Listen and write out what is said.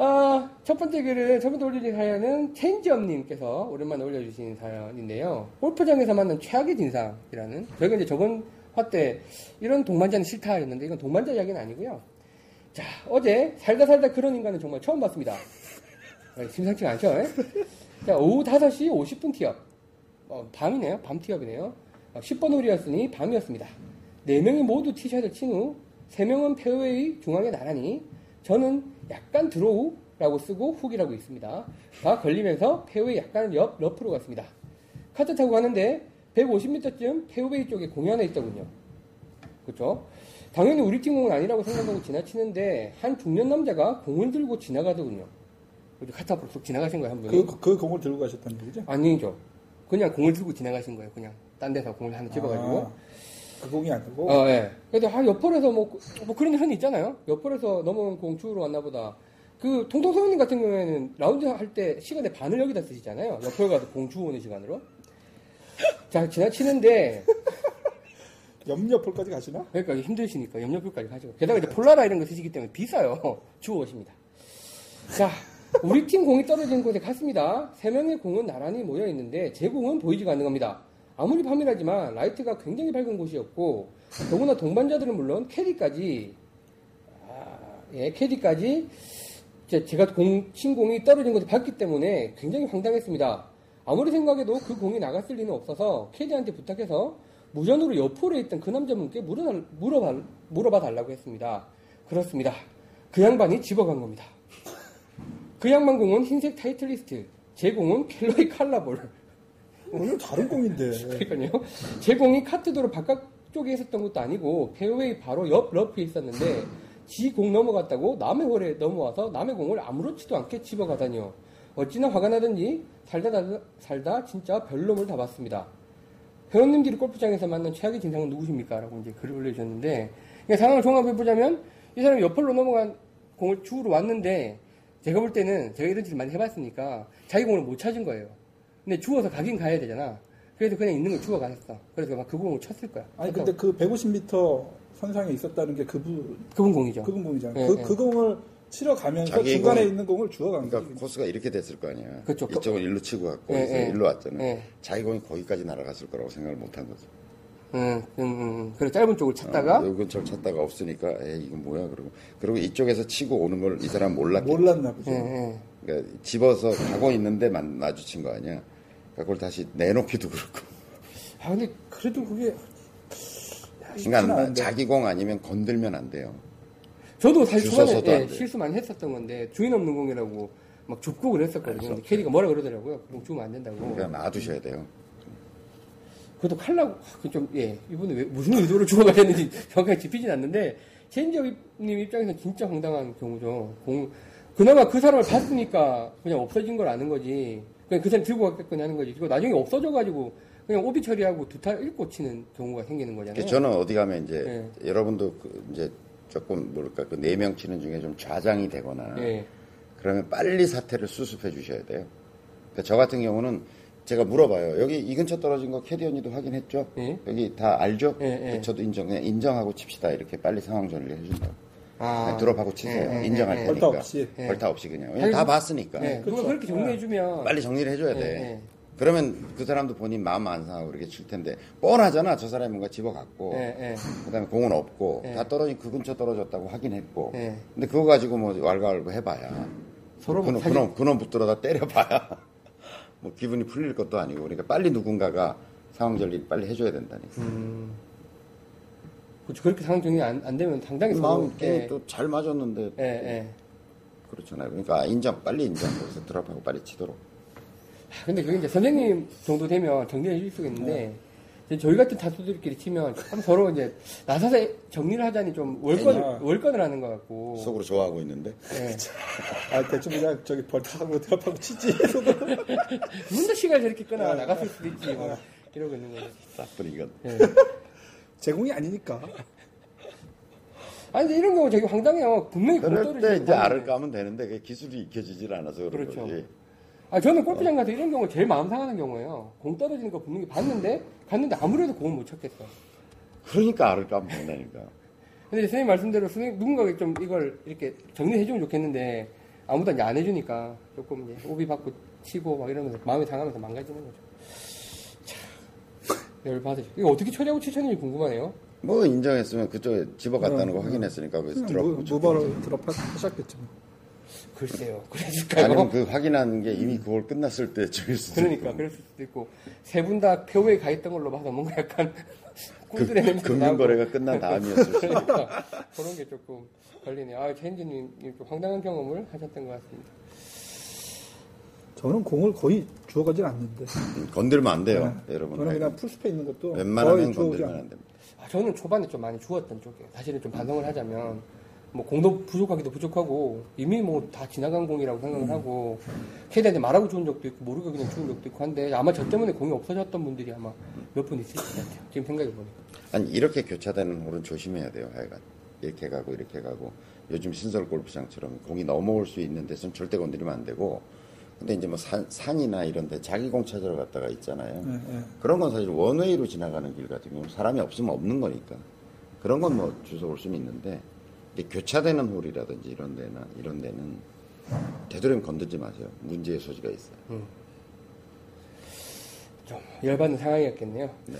아, 첫 번째 글은, 첫 번째 올려주신 사연은 체인지업님께서 오랜만에 올려주신 사연인데요. 골프장에서 만난 최악의 진상이라는, 저희가 이제 저번 화 때 이런 동반자는 싫다였는데 이건 동반자 이야기는 아니고요. 자, 어제 살다 살다 그런 인간은 정말 처음 봤습니다. 아, 심상치가 않죠? 예? 자, 오후 5시 50분 티업. 어, 밤이네요. 밤 티업이네요. 어, 10번 홀이었으니 밤이었습니다. 4명이 모두 티샷을 친 후, 3명은 페어웨이 중앙에 나란히, 저는 약간 드로우라고 쓰고 훅이라고 있습니다. 가 걸리면서 페어웨이 약간 옆 러프로 갔습니다. 카트 타고 가는데 150m쯤 페어웨이 쪽에 공이 하나 있더군요. 그렇죠? 당연히 우리 팀 공은 아니라고 생각하고 지나치는데 한 중년 남자가 공을 들고 지나가더군요. 카트 앞으로 쏙 지나가신 거예요, 한 분이. 그, 그 공을 들고 가셨다는 얘기죠? 아니죠. 그냥 공을 들고 지나가신 거예요. 그냥 딴 데서 공을 하나 집어가지고. 아, 그 공이 아니고? 어, 예. 근데 아, 옆홀에서 뭐, 뭐 그런 일 흔히 있잖아요. 옆홀에서 넘어온 공 주우러 왔나 보다. 그 통통 소연님 같은 경우에는 라운드 할 때 시간의 반을 여기다 쓰시잖아요. 옆홀 가서 공 주우는 시간으로. 자, 지나치는데 옆옆홀까지 가시나? 그러니까 힘드시니까 염려표까지 가지고. 게다가 이제 폴라라 이런 거 쓰시기 때문에 비싸요. 주워 오십니다. 자, 우리 팀 공이 떨어진 곳에 갔습니다. 세 명의 공은 나란히 모여 있는데 제 공은 보이지가 않는 겁니다. 아무리 밤이라지만 라이트가 굉장히 밝은 곳이었고 더구나 동반자들은 물론 캐디까지 아, 예, 캐디까지 제- 제가 공, 친 공이 떨어진 곳에 봤기 때문에 굉장히 황당했습니다. 아무리 생각해도 그 공이 나갔을 리는 없어서 캐디한테 부탁해서 무전으로 옆홀에 있던 그 남자분께 물어달, 물어봐, 물어봐 달라고 했습니다. 그렇습니다. 그 양반이 집어간 겁니다. 그 양반 공은 흰색 Titleist, 제 공은 켈러의 칼라볼. 오늘 다른 공인데. 그러니까요. 제 공이 카트도로 바깥쪽에 있었던 것도 아니고 페어웨이 바로 옆 러프에 있었는데 지 공 넘어갔다고 남의 홀에 넘어와서 남의 공을 아무렇지도 않게 집어가다니요. 어찌나 화가 나든지 살다 살다, 진짜 별놈을 다 봤습니다. 회원님 들이 골프장에서 만난 최악의 진상은 누구십니까? 라고 이제 글을 올려주셨는데 그러니까 상황을 종합해보자면 이 사람이 옆홀로 넘어간 공을 주우러 왔는데 제가 볼 때는 제가 이런 짓을 많이 해봤으니까 자기 공을 못 찾은 거예요. 근데 주워서 가긴 가야 되잖아. 그래서 그냥 있는 걸 주워 가셨어. 그래서 막그 공을 쳤을 거야. 아니, 근데 그 150m 선상에 있었다는 게 그분, 그분 공이죠. 그분 공이잖아요. 네, 그, 네. 그 공을 치러 가면서 자기 중간에 공- 있는 공을 주워간 그러니까 거지. 코스가 이렇게 됐을 거 아니야. 그쵸. 이쪽은 일로 치고 갔고 예, 그래서 예. 일로 왔잖아. 예. 자기 공이 거기까지 날아갔을 거라고 생각을 못 한 거죠. 응, 응, 응. 그래 짧은 쪽을 찾다가 어, 여기 근처를 찾다가 없으니까 에이 이건 뭐야 그러고 그리고 이쪽에서 치고 오는 걸 이 사람 몰랐겠 몰랐나 보죠. 예, 예. 그러니까 집어서 가고 있는데 만 마주친 거 아니야. 그러니까 그걸 다시 내놓기도 그렇고. 아 근데 그래도 그게. 그러니까. 자기 공 아니면 건들면 안 돼요. 저도 사실 초반에 예, 돼. 실수 많이 했었던 건데 주인 없는 공이라고 막 줍고 그랬었거든요. 근데 캐디가 뭐라 그러더라고요. 그럼 주면 안 된다고. 그냥 놔두셔야 돼요. 그것도 칼라고 그좀 예. 이분은 왜 무슨 의도로 주어가 됐는지 정확하게 짚히진 않는데 체인지업님 입장에서 진짜 황당한 경우죠. 공 그나마 그 사람을 봤으니까 그냥 없어진 걸 아는 거지. 그냥 그 사람 들고 갔겠거니 하는 거지. 그리고 나중에 없어져가지고 그냥 오비 처리하고 두탈 읽고 치는 경우가 생기는 거잖아요. 그래서 저는 어디 가면 이제 네. 여러분도 그 이제 조금 뭐랄까 그 네 명 치는 중에 좀 좌장이 되거나 예. 그러면 빨리 사태를 수습해 주셔야 돼요. 그러니까 저 같은 경우는 제가 물어봐요. 여기 이 근처 떨어진 거 캐디 언니도 확인했죠? 예. 여기 다 알죠? 예, 예. 저도 인정, 그냥 인정하고 칩시다. 이렇게 빨리 상황 정리를 해준다고. 아. 그냥 드롭하고 치세요. 예, 예, 인정할 예, 예. 테니까. 벌타 없이. 예. 벌타 없이 그냥. 아니, 다 봤으니까. 예. 누가 그쵸. 그렇게 정리해주면 빨리 정리를 해줘야 돼. 그러면 그 사람도 본인 마음 안 상하고 그렇게 칠 텐데 뻔하잖아. 저 사람이 뭔가 집어갔고. 그다음에 공은 없고 예. 다 떨어진 그 근처 떨어졌다고 확인했고 예. 근데 그거 가지고 뭐 왈가왈부 해봐야 서로 뭐 그놈, 사진- 그놈, 그놈 붙들어다 때려봐야 뭐 기분이 풀릴 것도 아니고 그러니까 빨리 누군가가 상황 전리 빨리 해줘야 된다니까 음. 그렇죠. 그렇게 상황 정리 안, 안 되면 서로 마음 예. 또잘 맞았는데 예, 예. 그렇잖아요 그러니까 인정 빨리 인정 그래서 드랍하고 빨리 치도록 아, 근데 그게 이제 선생님 정도 되면 정리해 줄 수가 있는데 이제 저희 같은 타수들끼리 치면 참 서로 이제 나서서 정리를 하자니 좀 월권을 아. 월권을 하는 것 같고 속으로 좋아하고 있는데 예. 아, 대충 그냥 저기 벌타하고 드랍하고 치지. 문도 시간을 저렇게 끊어 나갔을 수도 있지 뭐 이러고 있는 거죠. 나쁜 이건 예. 제공이 아니니까. 아니 근데 이런 경우 되게 황당해요. 분명히 그럴 때 이제. 알을 까면 되는데 그게 기술이 익혀지질 않아서 그런 그렇죠. 거지 아 저는 골프장 가서 이런 경우 제일 마음 상하는 경우예요. 공 떨어지는 거 분명히 봤는데 갔는데 아무래도 공을 못 찾겠어. 그러니까 알을 까면 된다니까 근데 선생님 말씀대로 선생님 누군가가 좀 이걸 이렇게 정리해 주면 좋겠는데 아무도 이제 안 해주니까 조금 이제 오비 받고 치고 막 이러면서 마음이 상하면서 망가지는 거죠. 참, 열받으죠. 이거 어떻게 처리하고 치셨는지 궁금하네요. 뭐 인정했으면 그쪽에 집어갔다는 거 음, 확인했으니까 그래서 드랍 무바로 드랍하셨겠죠. 뭐. 글쎄요. 그랬을까요? 아니면 그 확인한 게 이미 9월 끝났을 때쯤일 수도 그러니까 있고. 그랬을 수도 있고 세 분 다 표에 가 있던 걸로 봐서 뭔가 약간 그, 꿀들의 냄새 금융 거래가 끝난 다음이었을 수도 있고. 그러니까 그런 게 조금 걸리네요. 아, 체인지님 좀 황당한 경험을 하셨던 것 같습니다. 저는 공을 거의 주워가질 않는데. 건들면 안 돼요, 네. 여러분. 저는 그냥 풀스페 있는 것도 웬만하면 건들면. 안 됩니다. 아, 저는 초반에 좀 많이 주웠던 쪽이에요. 사실은 좀 반성을 하자면 뭐 공도 부족하기도 부족하고 이미 뭐 다 지나간 공이라고 생각을 하고 캐디한테 말하고 주운 적도 있고 모르고 그냥 주운 적도 있고 한데 아마 저 때문에 공이 없어졌던 분들이 아마 몇 분 있을 것 같아요. 지금 생각해 보니까. 아니 이렇게 교차되는 홀은 조심해야 돼요 하여간 이렇게 가고 이렇게 가고 요즘 신설 골프장처럼 공이 넘어올 수 있는 데서는 절대 건드리면 안 되고 근데 이제 뭐 산, 산이나 이런 데 자기 공 찾으러 갔다가 있잖아요 네, 네. 그런 건 사실 원웨이로 지나가는 길 같은 경우는 사람이 없으면 없는 거니까 그런 건 뭐 주워올 수는 있는데 이게 교차되는 홀이라든지 이런 데나 이런 데는 되도록이면 건들지 마세요 문제의 소지가 있어요 좀 열받는 상황이었겠네요. 네.